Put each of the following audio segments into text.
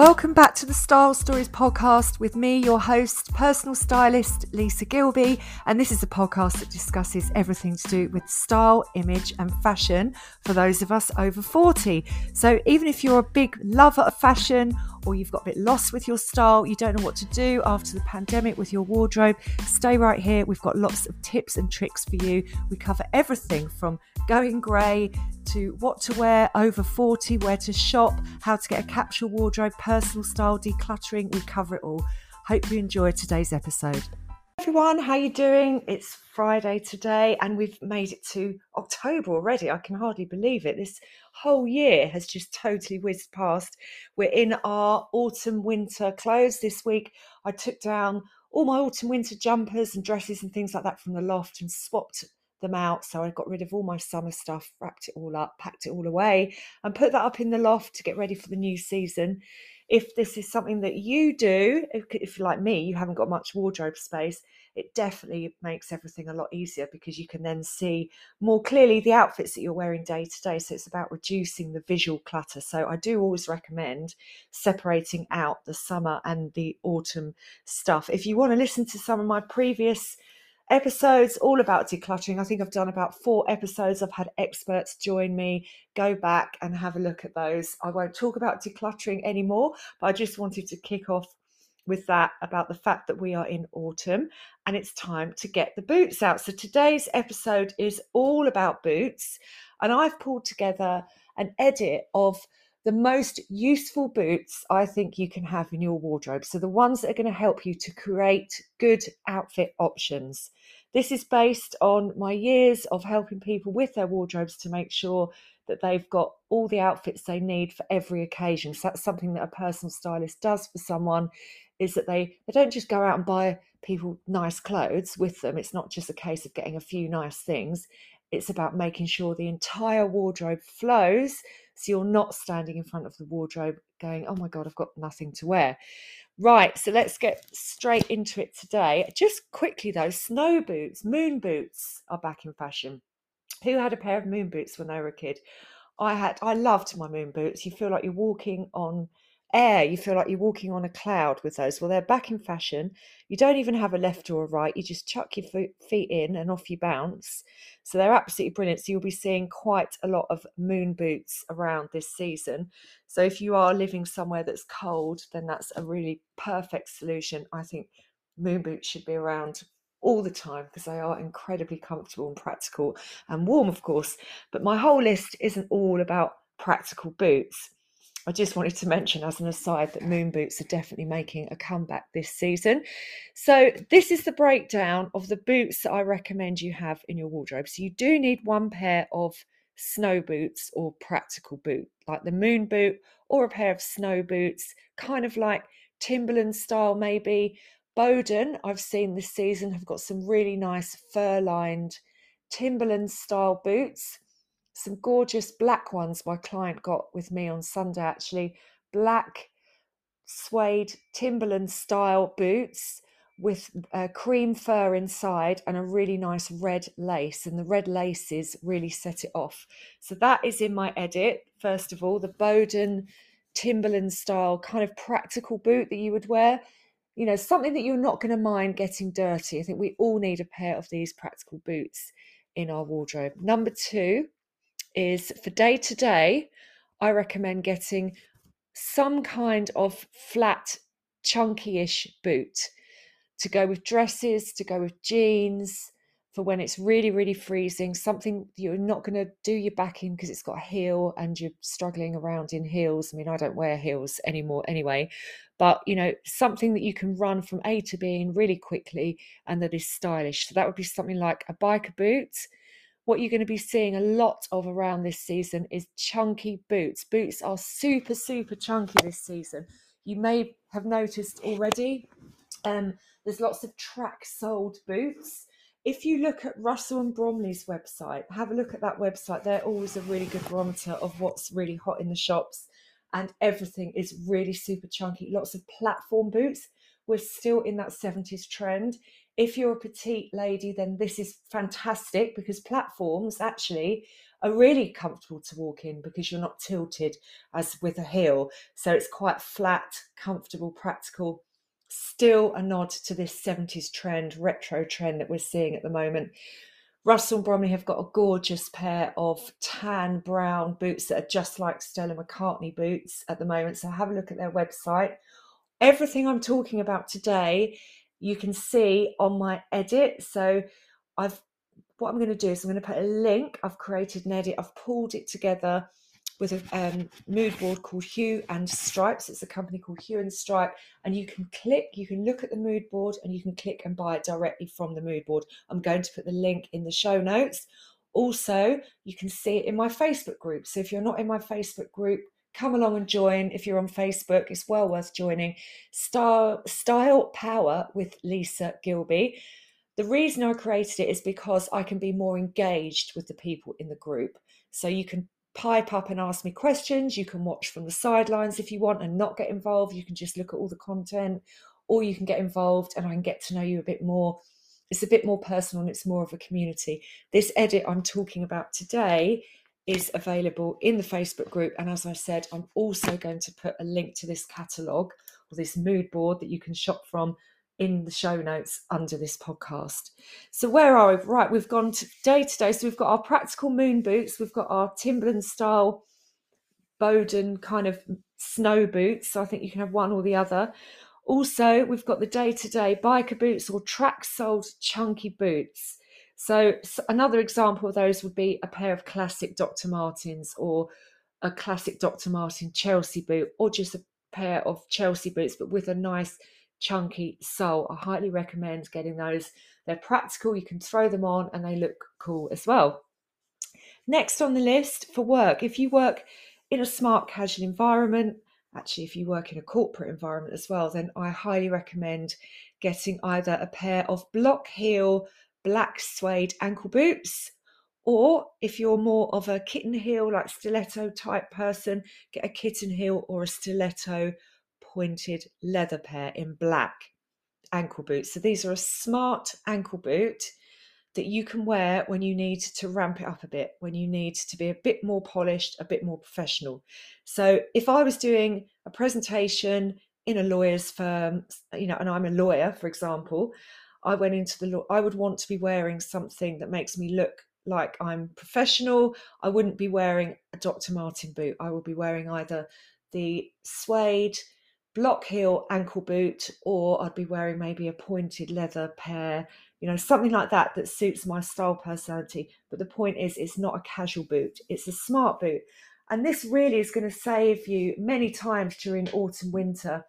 Welcome back to the Style Stories podcast with me, your host, personal stylist Lisa Gilby. And this is a podcast that discusses everything to do with style, image, and fashion for those of us over 40. So, even if you're a big lover of fashion or you've got a bit lost with your style, you don't know what to do after the pandemic with your wardrobe, stay right here. We've got lots of tips and tricks for you. We cover everything from going grey to what to wear over 40, where to shop, how to get a capsule wardrobe, personal style decluttering. We cover it all. Hope you enjoy today's episode. Everyone, how you doing? It's Friday today and we've made it to October already. I can hardly believe it. This whole year has just totally whizzed past. We're in our autumn winter clothes this week. I took down all my autumn winter jumpers and dresses and things like that from the loft and swapped them out. So I got rid of all my summer stuff, wrapped it all up, packed it all away, and put that up in the loft to get ready for the new season. If this is something that you do, if, if like me, you haven't got much wardrobe space, it definitely makes everything a lot easier because you can then see more clearly the outfits that you're wearing day to day. So it's about reducing the visual clutter. So I do always recommend separating out the summer and the autumn stuff. If you want to listen to some of my previous episodes all about decluttering. I think I've done about four episodes. I've had experts join me. Go back and have a look at those. I won't talk about decluttering anymore, but I just wanted to kick off with that about the fact that we are in autumn and it's time to get the boots out. So today's episode is all about boots, and I've pulled together an edit of the most useful boots I think you can have in your wardrobe. So, the ones that are going to help you to create good outfit options. This is based on my years of helping people with their wardrobes to make sure that they've got all the outfits they need for every occasion. So, that's something that a personal stylist does for someone is that they, they don't just go out and buy people nice clothes with them. It's not just a case of getting a few nice things. It's about making sure the entire wardrobe flows so you're not standing in front of the wardrobe going, oh my God, I've got nothing to wear. Right, so let's get straight into it today. Just quickly though, snow boots, moon boots are back in fashion. Who had a pair of moon boots when they were a kid? I had, I loved my moon boots. You feel like you're walking on air. You feel like you're walking on a cloud with those. Well, they're back in fashion. You don't even have a left or a right. You just chuck your feet in and off you bounce. So they're absolutely brilliant. So you'll be seeing quite a lot of moon boots around this season. So if you are living somewhere that's cold, then that's a really perfect solution. I think moon boots should be around all the time because they are incredibly comfortable and practical and warm, of course. But my whole list isn't all about practical boots. I just wanted to mention as an aside that moon boots are definitely making a comeback this season. So, this is the breakdown of the boots that I recommend you have in your wardrobe. So, you do need one pair of snow boots or practical boot, like the moon boot or a pair of snow boots, kind of like Timberland style, maybe. Boden, I've seen this season, have got some really nice fur lined Timberland style boots some gorgeous black ones my client got with me on Sunday, actually. Black suede Timberland style boots with uh, cream fur inside and a really nice red lace. And the red laces really set it off. So that is in my edit. First of all, the Boden Timberland style kind of practical boot that you would wear. You know, something that you're not going to mind getting dirty. I think we all need a pair of these practical boots in our wardrobe. Number two, is for day to day, I recommend getting some kind of flat, chunky ish boot to go with dresses, to go with jeans, for when it's really, really freezing, something you're not going to do your back in because it's got a heel and you're struggling around in heels. I mean, I don't wear heels anymore anyway, but you know, something that you can run from A to B in really quickly and that is stylish. So that would be something like a biker boot what you're going to be seeing a lot of around this season is chunky boots. Boots are super, super chunky this season. You may have noticed already um, there's lots of track soled boots. If you look at Russell and Bromley's website, have a look at that website. They're always a really good barometer of what's really hot in the shops, and everything is really super chunky. Lots of platform boots. We're still in that 70s trend. If you're a petite lady, then this is fantastic because platforms actually are really comfortable to walk in because you're not tilted as with a heel. So it's quite flat, comfortable, practical. Still a nod to this 70s trend, retro trend that we're seeing at the moment. Russell and Bromley have got a gorgeous pair of tan brown boots that are just like Stella McCartney boots at the moment. So have a look at their website. Everything I'm talking about today, you can see on my edit. So I've what I'm going to do is I'm going to put a link. I've created an edit. I've pulled it together with a um, mood board called Hue and Stripes. It's a company called Hue and Stripe, and you can click, you can look at the mood board, and you can click and buy it directly from the mood board. I'm going to put the link in the show notes. Also, you can see it in my Facebook group. So if you're not in my Facebook group, come along and join. If you're on Facebook, it's well worth joining. Style, Style Power with Lisa gilby The reason I created it is because I can be more engaged with the people in the group. So you can pipe up and ask me questions. You can watch from the sidelines if you want and not get involved. You can just look at all the content, or you can get involved and I can get to know you a bit more. It's a bit more personal and it's more of a community. This edit I'm talking about today is available in the Facebook group. And as I said, I'm also going to put a link to this catalogue or this mood board that you can shop from in the show notes under this podcast. So where are we? Right, we've gone to day to day. So we've got our practical moon boots, we've got our Timberland style Boden kind of snow boots. So I think you can have one or the other. Also, we've got the day to day biker boots or track soled chunky boots. So, another example of those would be a pair of classic Dr. Martens or a classic Dr. Martin Chelsea boot or just a pair of Chelsea boots, but with a nice chunky sole. I highly recommend getting those. They're practical, you can throw them on and they look cool as well. Next on the list for work, if you work in a smart casual environment, actually, if you work in a corporate environment as well, then I highly recommend getting either a pair of block heel black suede ankle boots or if you're more of a kitten heel, like stiletto type person, get a kitten heel or a stiletto pointed leather pair in black ankle boots. So these are a smart ankle boot that you can wear when you need to ramp it up a bit, when you need to be a bit more polished, a bit more professional. So if I was doing a presentation in a lawyer's firm, you know, and I'm a lawyer, for example, I went into the law, I would want to be wearing something that makes me look like I'm professional. I wouldn't be wearing a Dr. Martin boot. I would be wearing either the suede block heel ankle boot, or I'd be wearing maybe a pointed leather pair, you know, something like that that suits my style personality. But the point is, it's not a casual boot, it's a smart boot. And this really is going to save you many times during autumn, winter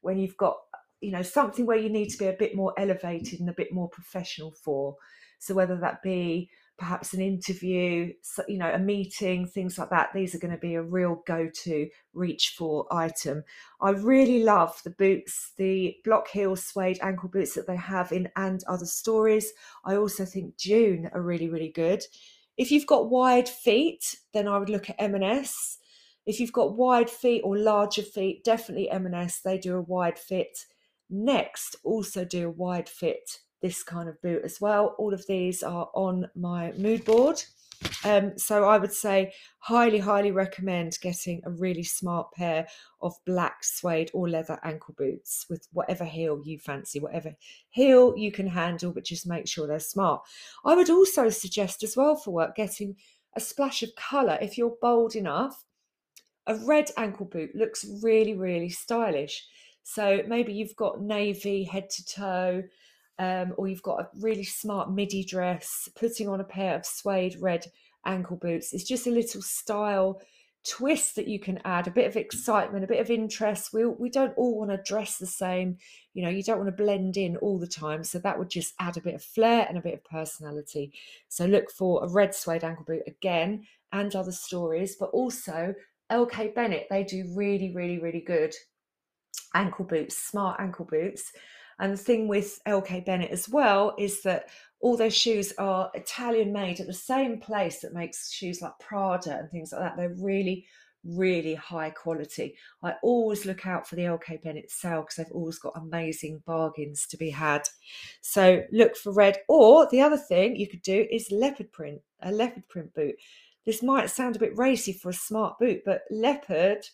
when you've got, you know, something where you need to be a bit more elevated and a bit more professional for. So whether that be perhaps an interview, you know, a meeting, things like that. These are going to be a real go to reach for item. I really love the boots, the block heel suede ankle boots that they have in And Other Stories. I also think Dune are really, really good. If you've got wide feet, then I would look at M&S. If you've got wide feet or larger feet, definitely M&S. They do a wide fit. Next, also do a wide fit this kind of boot as well. All of these are on my mood board. Um, so I would say highly, highly recommend getting a really smart pair of black suede or leather ankle boots with whatever heel you fancy, whatever heel you can handle, but just make sure they're smart. I would also suggest as well for work getting a splash of colour if you're bold enough. A red ankle boot looks really, really stylish. So maybe you've got navy head to toe, um, or you've got a really smart midi dress, putting on a pair of suede red ankle boots. It's just a little style twist that you can add, a bit of excitement, a bit of interest. We we don't all want to dress the same, you know. You don't want to blend in all the time, so that would just add a bit of flair and a bit of personality. So look for a red suede ankle boot again, and other stories, but also LK Bennett. They do really, really, really good ankle boots, smart ankle boots. And the thing with LK Bennett as well is that all those shoes are Italian made at the same place that makes shoes like Prada and things like that. They're really really high quality. I always look out for the LK Bennett sale because they've always got amazing bargains to be had. So look for red. Or the other thing you could do is leopard print, a leopard print boot. This might sound a bit racy for a smart boot, but leopard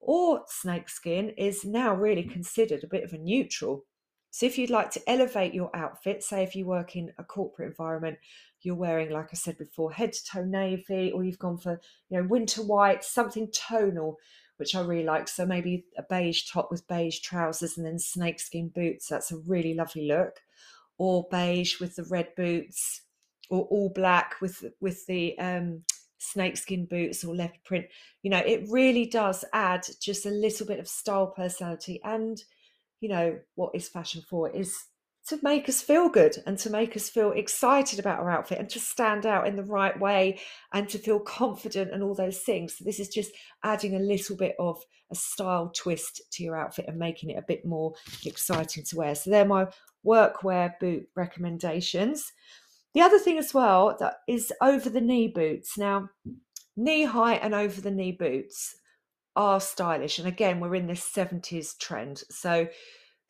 or snakeskin is now really considered a bit of a neutral. So if you'd like to elevate your outfit, say if you work in a corporate environment, you're wearing, like I said before, head to toe navy, or you've gone for, you know, winter white, something tonal, which I really like. So maybe a beige top with beige trousers and then snakeskin boots. That's a really lovely look. Or beige with the red boots, or all black with with the um, snakeskin boots or leopard print. You know, it really does add just a little bit of style, personality, and you know what is fashion for is to make us feel good and to make us feel excited about our outfit and to stand out in the right way and to feel confident and all those things. So this is just adding a little bit of a style twist to your outfit and making it a bit more exciting to wear. So they're my workwear boot recommendations. The other thing as well that is over the knee boots. Now, knee high and over the knee boots are stylish. And again, we're in this 70s trend. So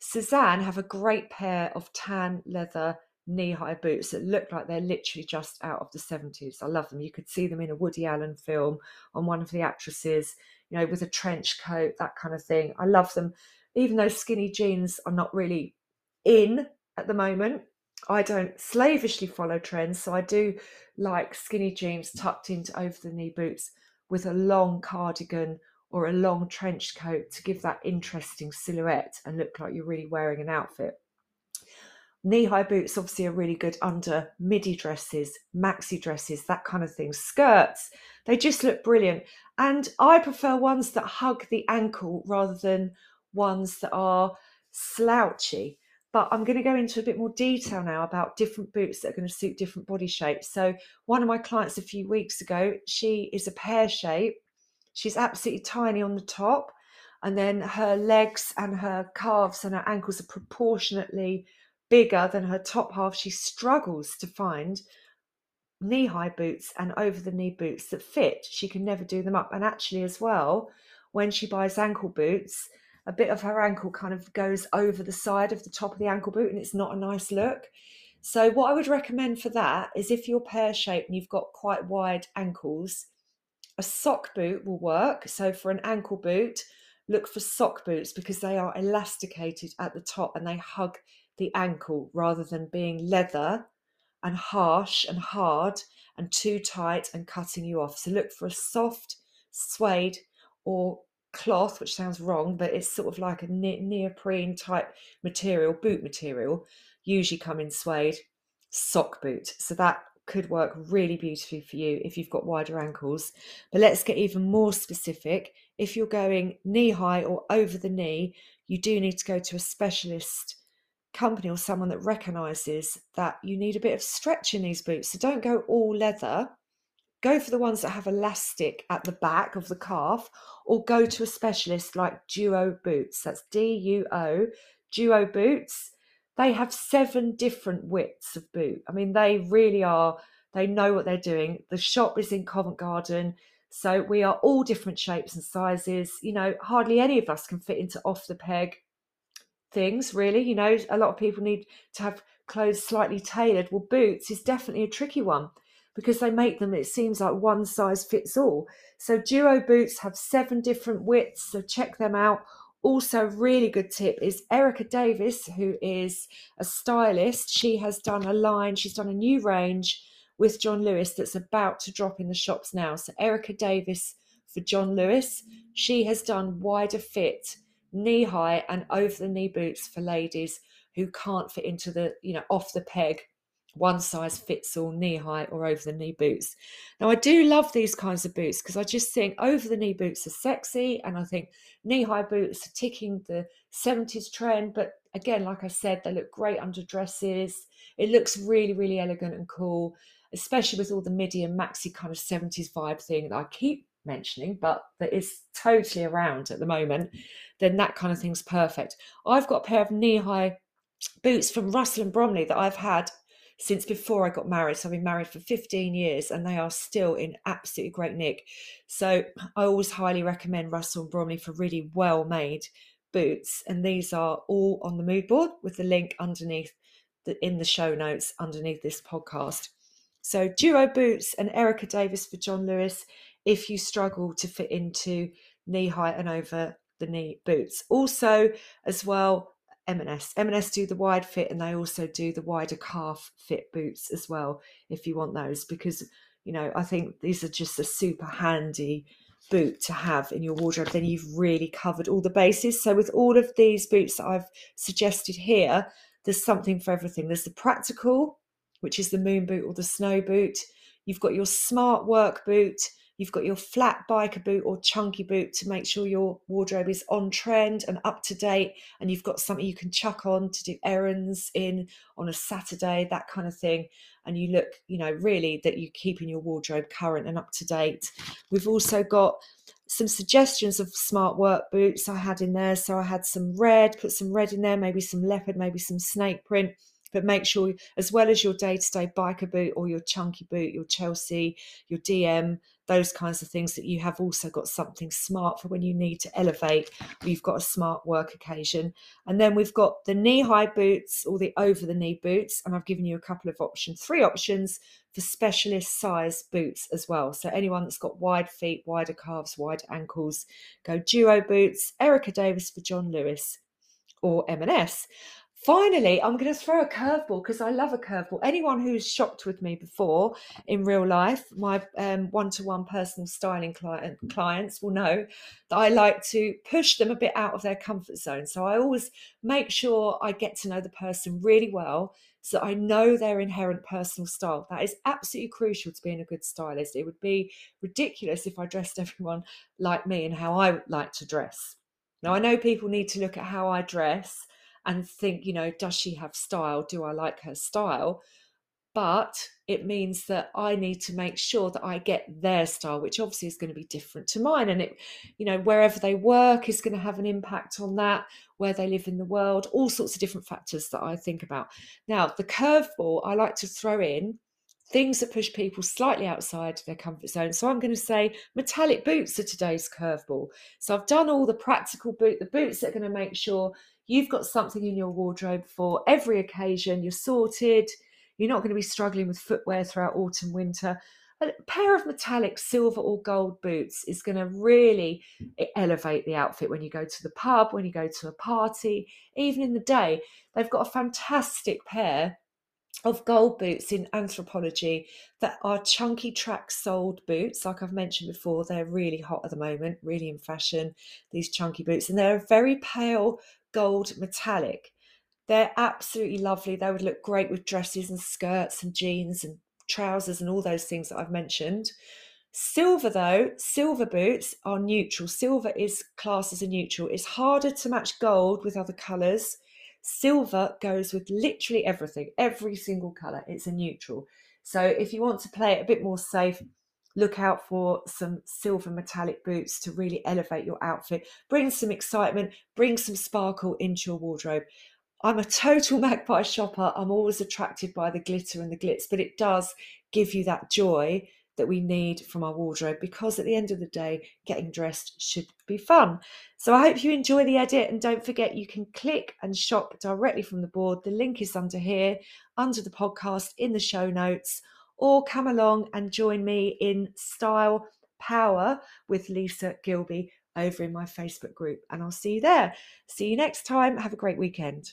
Sézane have a great pair of tan leather knee high boots that look like they're literally just out of the 70s. I love them. You could see them in a Woody Allen film on one of the actresses, you know, with a trench coat, that kind of thing. I love them. Even though skinny jeans are not really in at the moment, I don't slavishly follow trends. So I do like skinny jeans tucked into over the knee boots with a long cardigan or a long trench coat to give that interesting silhouette and look like you're really wearing an outfit. Knee high boots obviously are really good under midi dresses, maxi dresses, that kind of thing. Skirts, they just look brilliant. And I prefer ones that hug the ankle rather than ones that are slouchy. But I'm going to go into a bit more detail now about different boots that are going to suit different body shapes. So, one of my clients a few weeks ago, she is a pear shape She's absolutely tiny on the top, and then her legs and her calves and her ankles are proportionately bigger than her top half. She struggles to find knee high boots and over the knee boots that fit. She can never do them up. And actually, as well, when she buys ankle boots, a bit of her ankle kind of goes over the side of the top of the ankle boot, and it's not a nice look. So, what I would recommend for that is if you're pear shaped and you've got quite wide ankles, a sock boot will work. So for an ankle boot, look for sock boots because they are elasticated at the top and they hug the ankle rather than being leather and harsh and hard and too tight and cutting you off. So look for a soft suede or cloth, which sounds wrong, but it's sort of like a neoprene type material, boot material, usually come in suede sock boot. So that could work really beautifully for you if you've got wider ankles. But let's get even more specific. If you're going knee high or over the knee, you do need to go to a specialist company or someone that recognizes that you need a bit of stretch in these boots. So don't go all leather. Go for the ones that have elastic at the back of the calf, or go to a specialist like Duo Boots. That's D U O, Duo Boots they have seven different widths of boot. I mean, they really are, they know what they're doing. The shop is in Covent Garden. So we are all different shapes and sizes. You know, hardly any of us can fit into off the peg things, really. You know, a lot of people need to have clothes slightly tailored. Well, boots is definitely a tricky one because they make them, it seems like one size fits all. So Duo boots have seven different widths. So check them out also really good tip is erica davies who is a stylist she has done a line she's done a new range with john lewis that's about to drop in the shops now so erica davies for john lewis she has done wider fit knee high and over the knee boots for ladies who can't fit into the you know off the peg one size fits all knee high or over the knee boots. Now, I do love these kinds of boots because I just think over the knee boots are sexy and I think knee high boots are ticking the 70s trend. But again, like I said, they look great under dresses. It looks really, really elegant and cool, especially with all the midi and maxi kind of 70s vibe thing that I keep mentioning, but that is totally around at the moment. Then that kind of thing's perfect. I've got a pair of knee high boots from Russell and Bromley that I've had since before I got married. So I've been married for 15 years and they are still in absolutely great nick. So I always highly recommend Russell and Bromley for really well made boots. And these are all on the mood board with the link underneath the, in the show notes underneath this podcast. So duo boots and Erica Davies for John Lewis if you struggle to fit into knee height and over the knee boots. Also, as well, M&S. M&S do the wide fit and they also do the wider calf fit boots as well if you want those because you know I think these are just a super handy boot to have in your wardrobe. Then you've really covered all the bases. So with all of these boots that I've suggested here there's something for everything. There's the practical which is the moon boot or the snow boot. You've got your smart work boot You've got your flat biker boot or chunky boot to make sure your wardrobe is on trend and up to date. And you've got something you can chuck on to do errands in on a Saturday, that kind of thing. And you look, you know, really that you're keeping your wardrobe current and up to date. We've also got some suggestions of smart work boots I had in there. So I had some red, put some red in there, maybe some leopard, maybe some snake print but make sure as well as your day-to-day biker boot or your chunky boot your chelsea your dm those kinds of things that you have also got something smart for when you need to elevate You've got a smart work occasion. And then we've got the knee high boots or the over the knee boots and i've given you a couple of options three options for specialist size boots as well. So anyone that's got wide feet wider calves wide ankles go duo boots erica davies for john lewis or m&s Finally, I'm going to throw a curveball because I love a curveball. Anyone who's shopped with me before in real life, my one to one personal styling client, clients will know that I like to push them a bit out of their comfort zone. So I always make sure I get to know the person really well so I know their inherent personal style. That is absolutely crucial to being a good stylist. It would be ridiculous if I dressed everyone like me and how I like to dress. Now, I know people need to look at how I dress and think, you know, does she have style? Do I like her style? But it means that I need to make sure that I get their style, which obviously is going to be different to mine. And it, you know, wherever they work is going to have an impact on that, where they live in the world, all sorts of different factors that I think about. Now, the curveball I like to throw in things that push people slightly outside their comfort zone. So I'm going to say metallic boots are today's curveball. So I've done all the practical boot, the boots that are going to make sure You've got something in your wardrobe for every occasion. You're sorted. You're not going to be struggling with footwear throughout autumn, winter. A pair of metallic silver or gold boots is going to really elevate the outfit when you go to the pub, when you go to a party, even in the day. They've got a fantastic pair of gold boots in Anthropologie that are chunky track soled boots. Like I've mentioned before, they're really hot at the moment, really in fashion, these chunky boots. And they're a very pale gold metallic. They're absolutely lovely. They would look great with dresses and skirts and jeans and trousers and all those things that I've mentioned. Silver, though, silver boots are neutral. Silver is classed as a neutral. It's harder to match gold with other colours. Silver goes with literally everything, every single colour. It's a neutral. So if you want to play it a bit more safe, look out for some silver metallic boots to really elevate your outfit, bring some excitement, bring some sparkle into your wardrobe. I'm a total magpie shopper. I'm always attracted by the glitter and the glitz, but it does give you that joy that we need from our wardrobe because at the end of the day, getting dressed should be fun. So I hope you enjoy the edit and don't forget you can click and shop directly from the board. The link is under here, under the podcast, in the show notes or come along and join me in Style Power with Lisa Gilby over in my Facebook group. And I'll see you there. See you next time. Have a great weekend.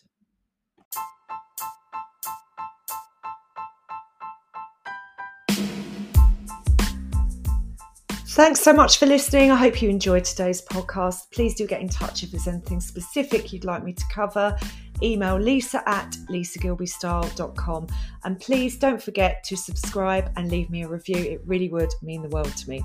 Thanks so much for listening. I hope you enjoyed today's podcast. Please do get in touch if there's anything specific you'd like me to cover email lisa at lisagilbystyle.com. And please don't forget to subscribe and leave me a review. It really would mean the world to me.